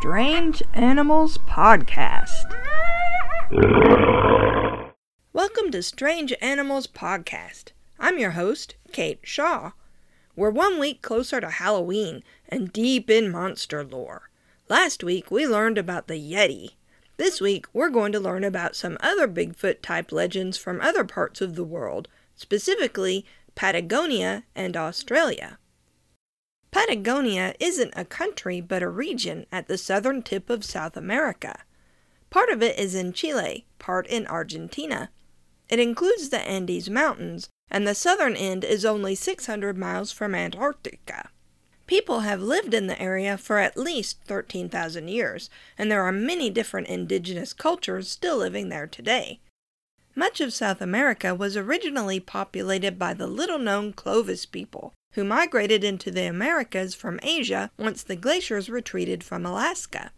Strange Animals Podcast. Welcome to Strange Animals Podcast. I'm your host, Kate Shaw. We're one week closer to Halloween and deep in monster lore. Last week we learned about the Yeti. This week we're going to learn about some other Bigfoot type legends from other parts of the world, specifically Patagonia and Australia. Patagonia isn't a country but a region at the southern tip of South America. Part of it is in Chile, part in Argentina. It includes the Andes Mountains, and the southern end is only 600 miles from Antarctica. People have lived in the area for at least 13,000 years, and there are many different indigenous cultures still living there today. Much of South America was originally populated by the little known Clovis people, who migrated into the Americas from Asia once the glaciers retreated from Alaska.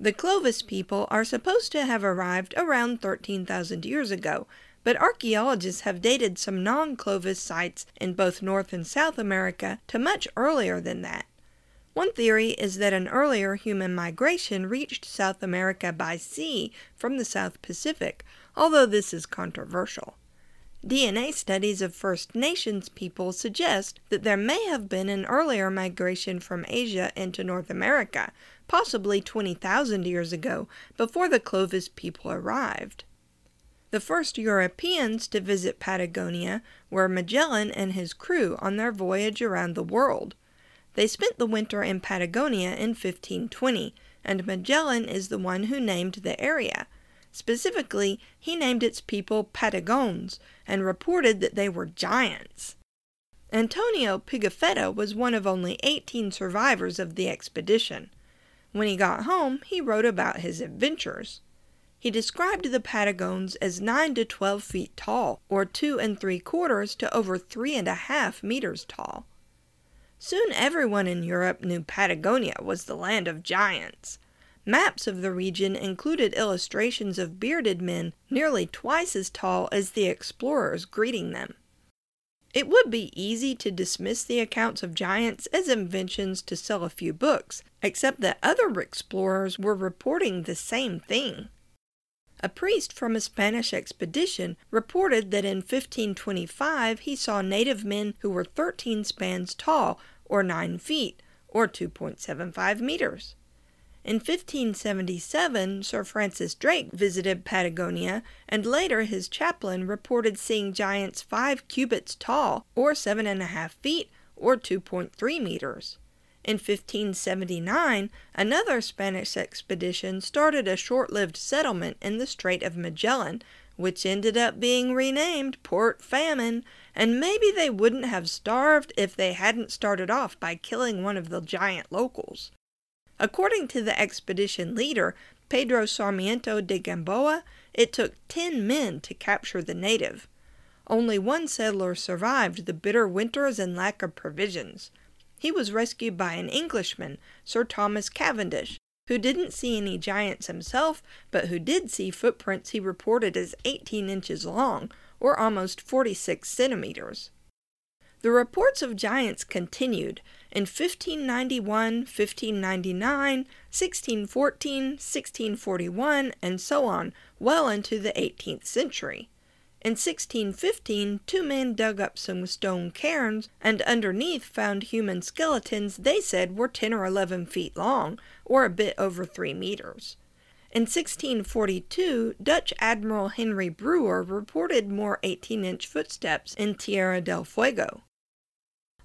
The Clovis people are supposed to have arrived around 13,000 years ago, but archaeologists have dated some non Clovis sites in both North and South America to much earlier than that. One theory is that an earlier human migration reached South America by sea from the South Pacific, although this is controversial. DNA studies of First Nations people suggest that there may have been an earlier migration from Asia into North America, possibly 20,000 years ago, before the Clovis people arrived. The first Europeans to visit Patagonia were Magellan and his crew on their voyage around the world. They spent the winter in Patagonia in 1520, and Magellan is the one who named the area. Specifically, he named its people Patagones and reported that they were giants. Antonio Pigafetta was one of only 18 survivors of the expedition. When he got home, he wrote about his adventures. He described the Patagones as 9 to 12 feet tall, or 2 and 3 quarters to over 3 and a half meters tall. Soon everyone in Europe knew Patagonia was the land of giants. Maps of the region included illustrations of bearded men nearly twice as tall as the explorers greeting them. It would be easy to dismiss the accounts of giants as inventions to sell a few books, except that other explorers were reporting the same thing. A priest from a Spanish expedition reported that in 1525 he saw native men who were 13 spans tall, or 9 feet, or 2.75 meters. In 1577, Sir Francis Drake visited Patagonia, and later his chaplain reported seeing giants five cubits tall, or seven and a half feet, or 2.3 meters. In 1579, another Spanish expedition started a short lived settlement in the Strait of Magellan, which ended up being renamed Port Famine, and maybe they wouldn't have starved if they hadn't started off by killing one of the giant locals. According to the expedition leader, Pedro Sarmiento de Gamboa, it took ten men to capture the native. Only one settler survived the bitter winters and lack of provisions. He was rescued by an Englishman, Sir Thomas Cavendish, who didn't see any giants himself, but who did see footprints he reported as 18 inches long, or almost 46 centimeters. The reports of giants continued in 1591, 1599, 1614, 1641, and so on, well into the 18th century. In 1615, two men dug up some stone cairns and underneath found human skeletons they said were 10 or 11 feet long, or a bit over 3 meters. In 1642, Dutch Admiral Henry Brewer reported more 18 inch footsteps in Tierra del Fuego.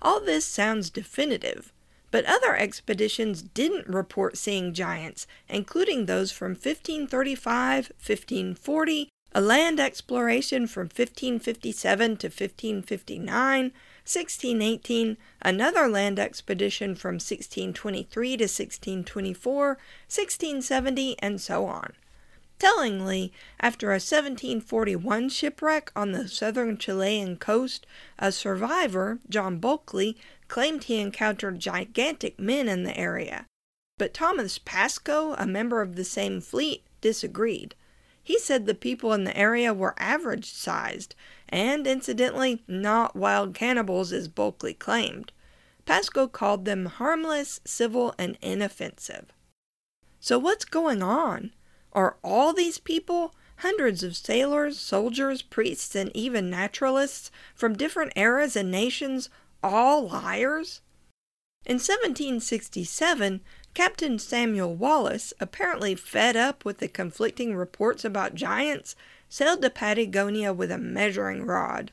All this sounds definitive, but other expeditions didn't report seeing giants, including those from 1535, 1540, a land exploration from 1557 to 1559, 1618, another land expedition from 1623 to 1624, 1670, and so on. Tellingly, after a 1741 shipwreck on the southern Chilean coast, a survivor, John Bulkley, claimed he encountered gigantic men in the area. But Thomas Pascoe, a member of the same fleet, disagreed. He said the people in the area were average sized, and incidentally, not wild cannibals as Bulkley claimed. Pascoe called them harmless, civil, and inoffensive. So what's going on? Are all these people, hundreds of sailors, soldiers, priests, and even naturalists from different eras and nations, all liars? In 1767, Captain Samuel Wallis, apparently fed up with the conflicting reports about giants, sailed to Patagonia with a measuring rod.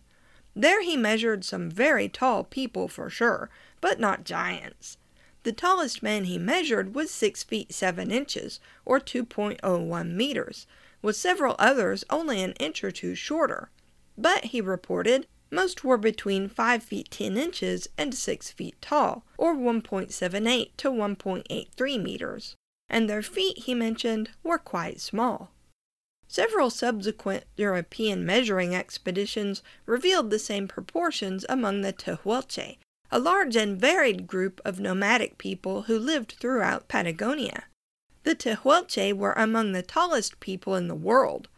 There he measured some very tall people for sure, but not giants. The tallest man he measured was six feet seven inches, or 2.01 meters, with several others only an inch or two shorter. But, he reported, most were between 5 feet 10 inches and 6 feet tall, or 1.78 to 1.83 meters, and their feet, he mentioned, were quite small. Several subsequent European measuring expeditions revealed the same proportions among the Tehuelche, a large and varied group of nomadic people who lived throughout Patagonia. The Tehuelche were among the tallest people in the world.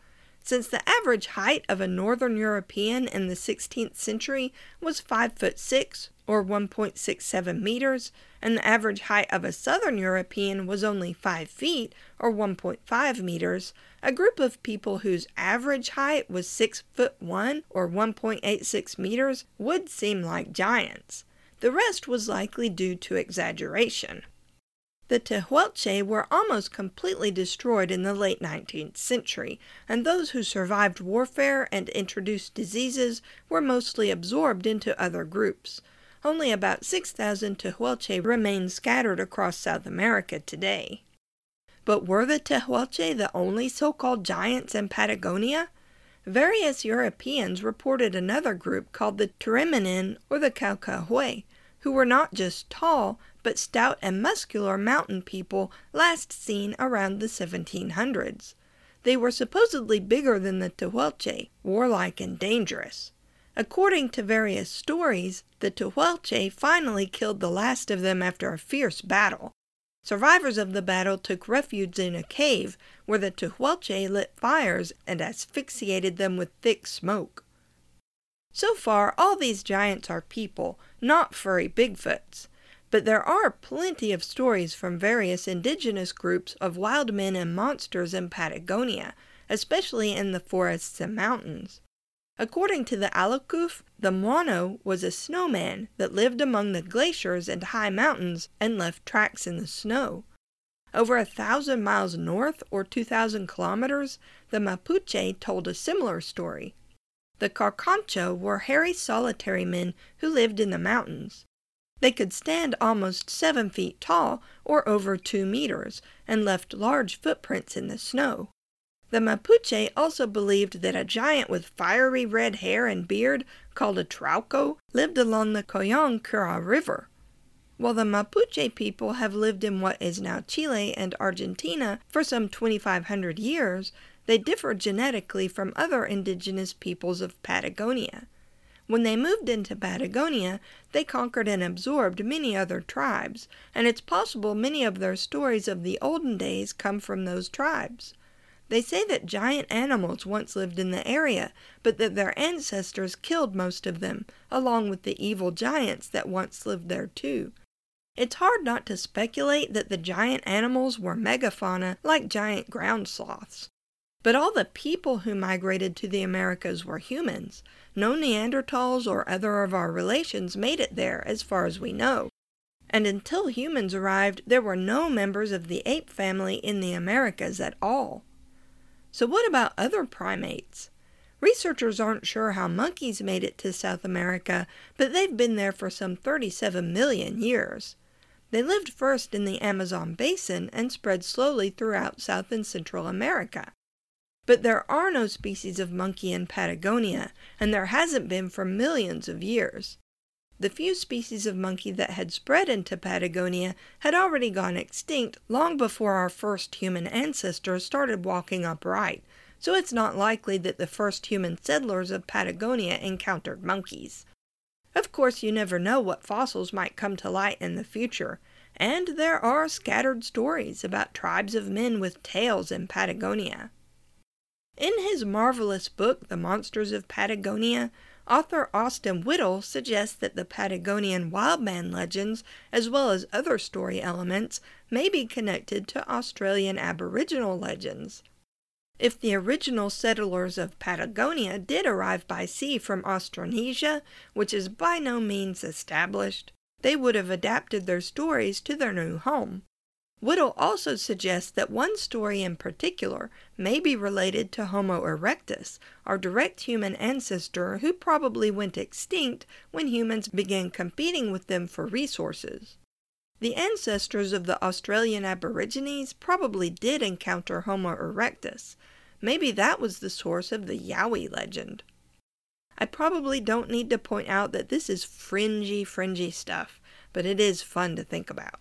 Since the average height of a northern European in the 16th century was 5 foot 6 or 1.67 meters, and the average height of a southern European was only 5 feet or 1.5 meters, a group of people whose average height was 6 foot 1 or 1.86 meters would seem like giants. The rest was likely due to exaggeration. The Tehuelche were almost completely destroyed in the late 19th century, and those who survived warfare and introduced diseases were mostly absorbed into other groups. Only about 6,000 Tehuelche remain scattered across South America today. But were the Tehuelche the only so called giants in Patagonia? Various Europeans reported another group called the Turiminin or the Calcahué, who were not just tall, but stout and muscular mountain people last seen around the 1700s. They were supposedly bigger than the Tehuelche, warlike and dangerous. According to various stories, the Tehuelche finally killed the last of them after a fierce battle. Survivors of the battle took refuge in a cave where the Tehuelche lit fires and asphyxiated them with thick smoke. So far, all these giants are people, not furry Bigfoots. But there are plenty of stories from various indigenous groups of wild men and monsters in Patagonia, especially in the forests and mountains. According to the Alacuf, the Mono was a snowman that lived among the glaciers and high mountains and left tracks in the snow. Over a thousand miles north, or 2,000 kilometers, the Mapuche told a similar story. The Carcancho were hairy solitary men who lived in the mountains. They could stand almost seven feet tall, or over two meters, and left large footprints in the snow. The Mapuche also believed that a giant with fiery red hair and beard, called a Trauco, lived along the Collon Cura River. While the Mapuche people have lived in what is now Chile and Argentina for some 2,500 years, they differ genetically from other indigenous peoples of Patagonia. When they moved into Patagonia, they conquered and absorbed many other tribes, and it's possible many of their stories of the olden days come from those tribes. They say that giant animals once lived in the area, but that their ancestors killed most of them, along with the evil giants that once lived there too. It's hard not to speculate that the giant animals were megafauna like giant ground sloths. But all the people who migrated to the Americas were humans. No Neanderthals or other of our relations made it there, as far as we know. And until humans arrived, there were no members of the ape family in the Americas at all. So, what about other primates? Researchers aren't sure how monkeys made it to South America, but they've been there for some 37 million years. They lived first in the Amazon basin and spread slowly throughout South and Central America. But there are no species of monkey in Patagonia, and there hasn't been for millions of years. The few species of monkey that had spread into Patagonia had already gone extinct long before our first human ancestors started walking upright, so it's not likely that the first human settlers of Patagonia encountered monkeys. Of course, you never know what fossils might come to light in the future, and there are scattered stories about tribes of men with tails in Patagonia. In his marvelous book, The Monsters of Patagonia, Author Austin Whittall suggests that the Patagonian wildman legends, as well as other story elements, may be connected to Australian Aboriginal legends. If the original settlers of Patagonia did arrive by sea from Austronesia, which is by no means established, they would have adapted their stories to their new home. Whittall also suggests that one story in particular may be related to Homo erectus, our direct human ancestor who probably went extinct when humans began competing with them for resources. The ancestors of the Australian Aborigines probably did encounter Homo erectus. Maybe that was the source of the Yowie legend. I probably don't need to point out that this is fringy, fringy stuff, but it is fun to think about.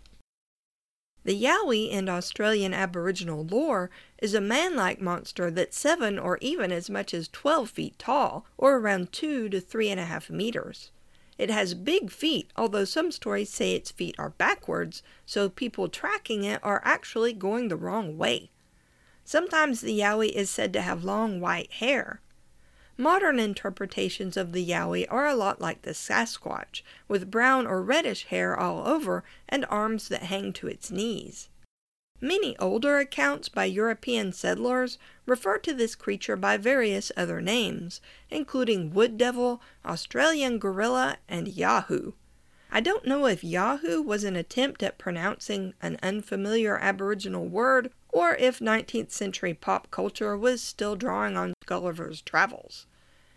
The Yowie in Australian Aboriginal lore is a man-like monster that's 7 or even as much as 12 feet tall, or around 2 to 3.5 meters. It has big feet, although some stories say its feet are backwards, so people tracking it are actually going the wrong way. Sometimes the Yowie is said to have long white hair. Modern interpretations of the Yowie are a lot like the Sasquatch, with brown or reddish hair all over and arms that hang to its knees. Many older accounts by European settlers refer to this creature by various other names, including wood devil, Australian gorilla, and Yahoo. I don't know if Yahoo was an attempt at pronouncing an unfamiliar Aboriginal word or if 19th century pop culture was still drawing on Gulliver's Travels.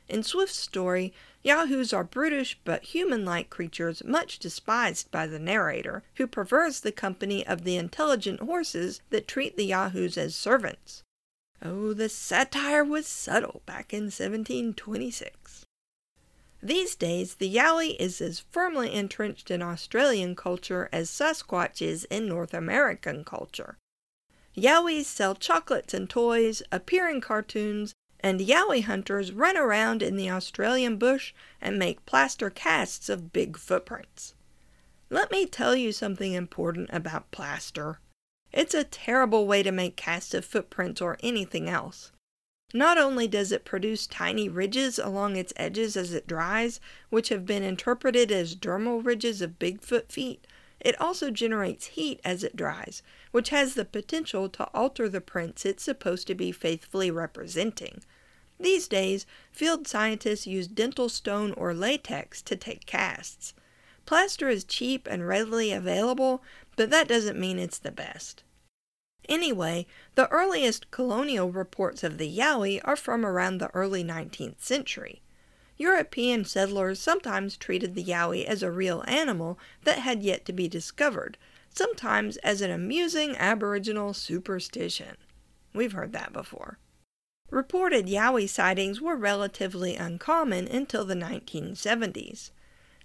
In Swift's story, Yahoos are brutish but human like creatures much despised by the narrator, who prefers the company of the intelligent horses that treat the Yahoos as servants. Oh, the satire was subtle back in 1726. These days, the Yowie is as firmly entrenched in Australian culture as Sasquatch is in North American culture. Yowies sell chocolates and toys, appear in cartoons, and Yowie hunters run around in the Australian bush and make plaster casts of big footprints. Let me tell you something important about plaster. It's a terrible way to make casts of footprints or anything else. Not only does it produce tiny ridges along its edges as it dries, which have been interpreted as dermal ridges of Bigfoot feet, it also generates heat as it dries, which has the potential to alter the prints it's supposed to be faithfully representing. These days, field scientists use dental stone or latex to take casts. Plaster is cheap and readily available, but that doesn't mean it's the best. Anyway, the earliest colonial reports of the Yowie are from around the early 19th century. European settlers sometimes treated the yowie as a real animal that had yet to be discovered, sometimes as an amusing aboriginal superstition. We've heard that before. Reported yowie sightings were relatively uncommon until the 1970s.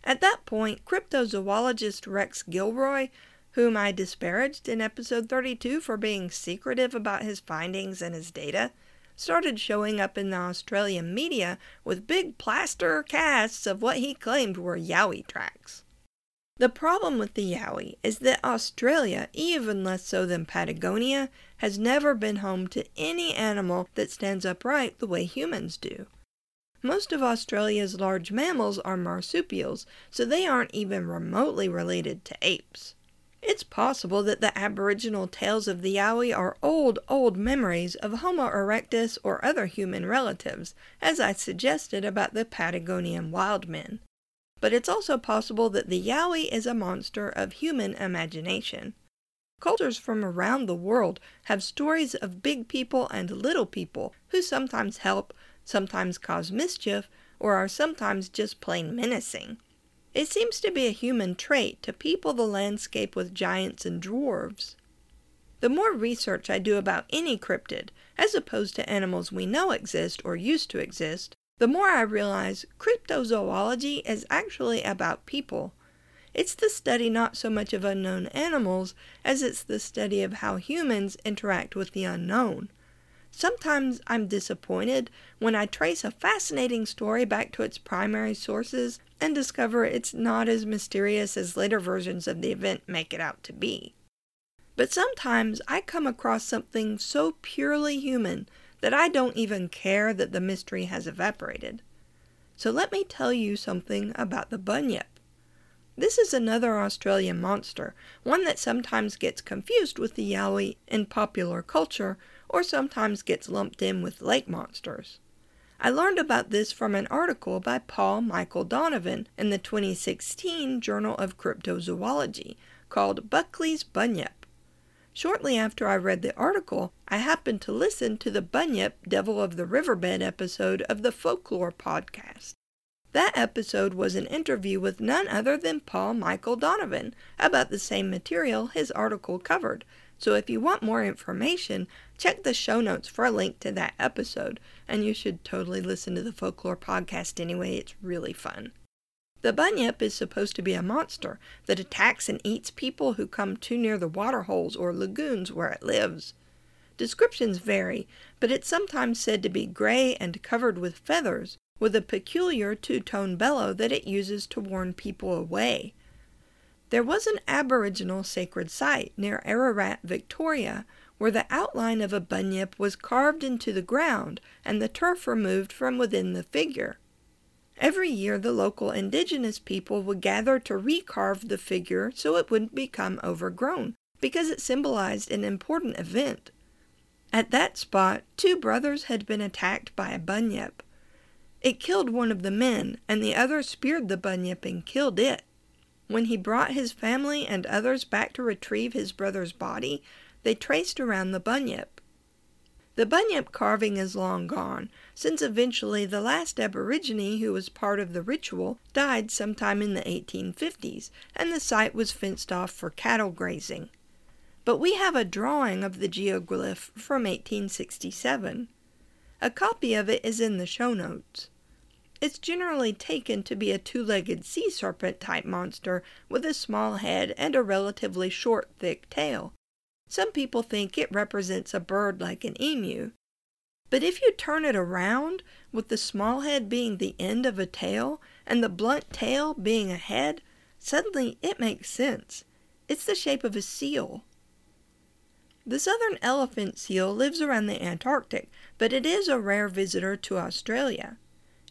At that point, cryptozoologist Rex Gilroy, whom I disparaged in episode 32 for being secretive about his findings and his data, started showing up in the Australian media with big plaster casts of what he claimed were Yowie tracks. The problem with the Yowie is that Australia, even less so than Patagonia, has never been home to any animal that stands upright the way humans do. Most of Australia's large mammals are marsupials, so they aren't even remotely related to apes. It's possible that the aboriginal tales of the Yowie are old, old memories of Homo erectus or other human relatives, as I suggested about the Patagonian wild men. But it's also possible that the Yowie is a monster of human imagination. Cultures from around the world have stories of big people and little people who sometimes help, sometimes cause mischief, or are sometimes just plain menacing. It seems to be a human trait to people the landscape with giants and dwarves. The more research I do about any cryptid, as opposed to animals we know exist or used to exist, the more I realize cryptozoology is actually about people. It's the study not so much of unknown animals as it's the study of how humans interact with the unknown. Sometimes I'm disappointed when I trace a fascinating story back to its primary sources and discover it's not as mysterious as later versions of the event make it out to be. But sometimes I come across something so purely human that I don't even care that the mystery has evaporated. So let me tell you something about the bunyip. This is another Australian monster, one that sometimes gets confused with the yowie in popular culture or sometimes gets lumped in with lake monsters. I learned about this from an article by Paul Michael Donovan in the 2016 Journal of Cryptozoology called Buckley's Bunyip. Shortly after I read the article, I happened to listen to the Bunyip Devil of the Riverbed episode of the Folklore podcast. That episode was an interview with none other than Paul Michael Donovan about the same material his article covered, so if you want more information, check the show notes for a link to that episode, and you should totally listen to the Folklore podcast anyway, it's really fun. The bunyip is supposed to be a monster that attacks and eats people who come too near the water holes or lagoons where it lives. Descriptions vary, but it's sometimes said to be gray and covered with feathers, with a peculiar two tone bellow that it uses to warn people away. There was an Aboriginal sacred site near Ararat, Victoria, where the outline of a bunyip was carved into the ground and the turf removed from within the figure. Every year, the local indigenous people would gather to recarve the figure so it wouldn't become overgrown, because it symbolized an important event. At that spot, two brothers had been attacked by a bunyip. It killed one of the men, and the other speared the bunyip and killed it. When he brought his family and others back to retrieve his brother's body, they traced around the bunyip. The bunyip carving is long gone, since eventually the last Aborigine who was part of the ritual died sometime in the 1850s, and the site was fenced off for cattle grazing. But we have a drawing of the geoglyph from 1867. A copy of it is in the show notes. It's generally taken to be a two legged sea serpent type monster with a small head and a relatively short, thick tail. Some people think it represents a bird like an emu. But if you turn it around, with the small head being the end of a tail and the blunt tail being a head, suddenly it makes sense. It's the shape of a seal. The southern elephant seal lives around the Antarctic, but it is a rare visitor to Australia.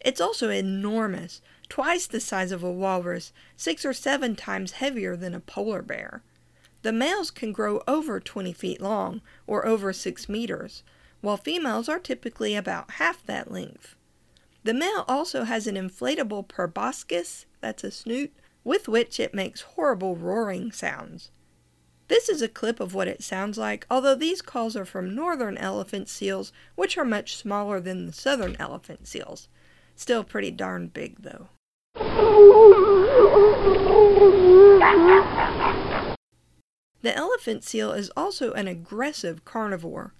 It's also enormous, twice the size of a walrus, six or seven times heavier than a polar bear. The males can grow over 20 feet long, or over 6 meters, while females are typically about half that length. The male also has an inflatable proboscis, that's a snoot, with which it makes horrible roaring sounds. This is a clip of what it sounds like, although these calls are from northern elephant seals, which are much smaller than the southern elephant seals. Still pretty darn big, though. The elephant seal is also an aggressive carnivore.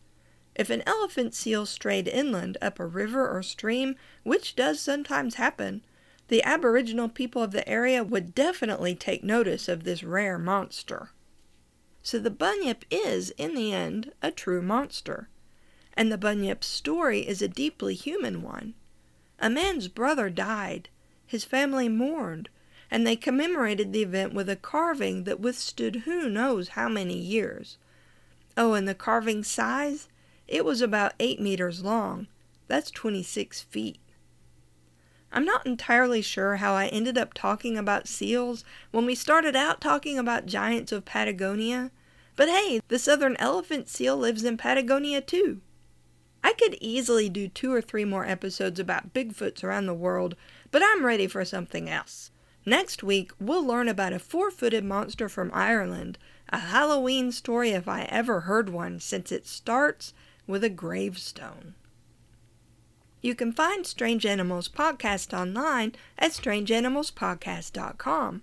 If an elephant seal strayed inland up a river or stream, which does sometimes happen, the aboriginal people of the area would definitely take notice of this rare monster. So the bunyip is, in the end, a true monster. And the bunyip's story is a deeply human one. A man's brother died. His family mourned, and they commemorated the event with a carving that withstood who knows how many years. Oh, and the carving size? It was about 8 meters long. That's 26 feet. I'm not entirely sure how I ended up talking about seals when we started out talking about giants of Patagonia, but hey, the southern elephant seal lives in Patagonia too. I could easily do two or three more episodes about Bigfoots around the world, but I'm ready for something else. Next week, we'll learn about a four footed monster from Ireland, a Halloween story if I ever heard one, since it starts with a gravestone. You can find Strange Animals Podcast online at strangeanimalspodcast.com.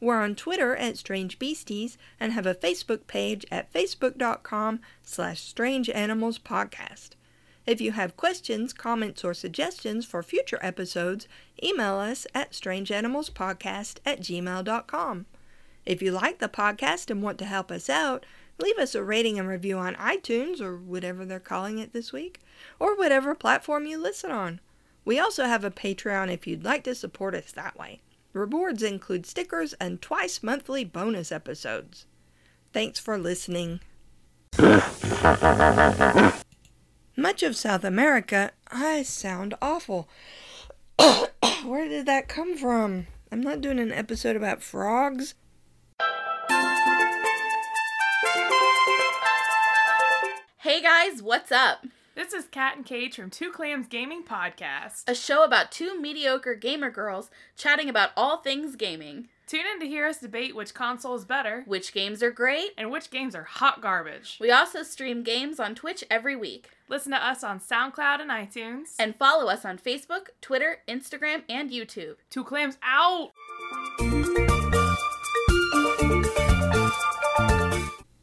We're on Twitter at Strange Beasties and have a Facebook page at facebook.com slash Strange Animals Podcast. If you have questions, comments, or suggestions for future episodes, email us at strangeanimalspodcast at gmail.com. If you like the podcast and want to help us out, leave us a rating and review on iTunes or whatever they're calling it this week, or whatever platform you listen on. We also have a Patreon if you'd like to support us that way. Rewards include stickers and twice monthly bonus episodes. Thanks for listening. Much of South America, I sound awful. where did that come from? I'm not doing an episode about frogs. Hey guys, what's up? This is Kat and Cage from Two Clams Gaming Podcast. A show about two mediocre gamer girls chatting about all things gaming. Tune in to hear us debate which console is better Which games are great? and which games are hot garbage. We also stream games on Twitch every week. Listen to us on SoundCloud and iTunes. And follow us on Facebook, Twitter, Instagram, and YouTube. Two Clams out!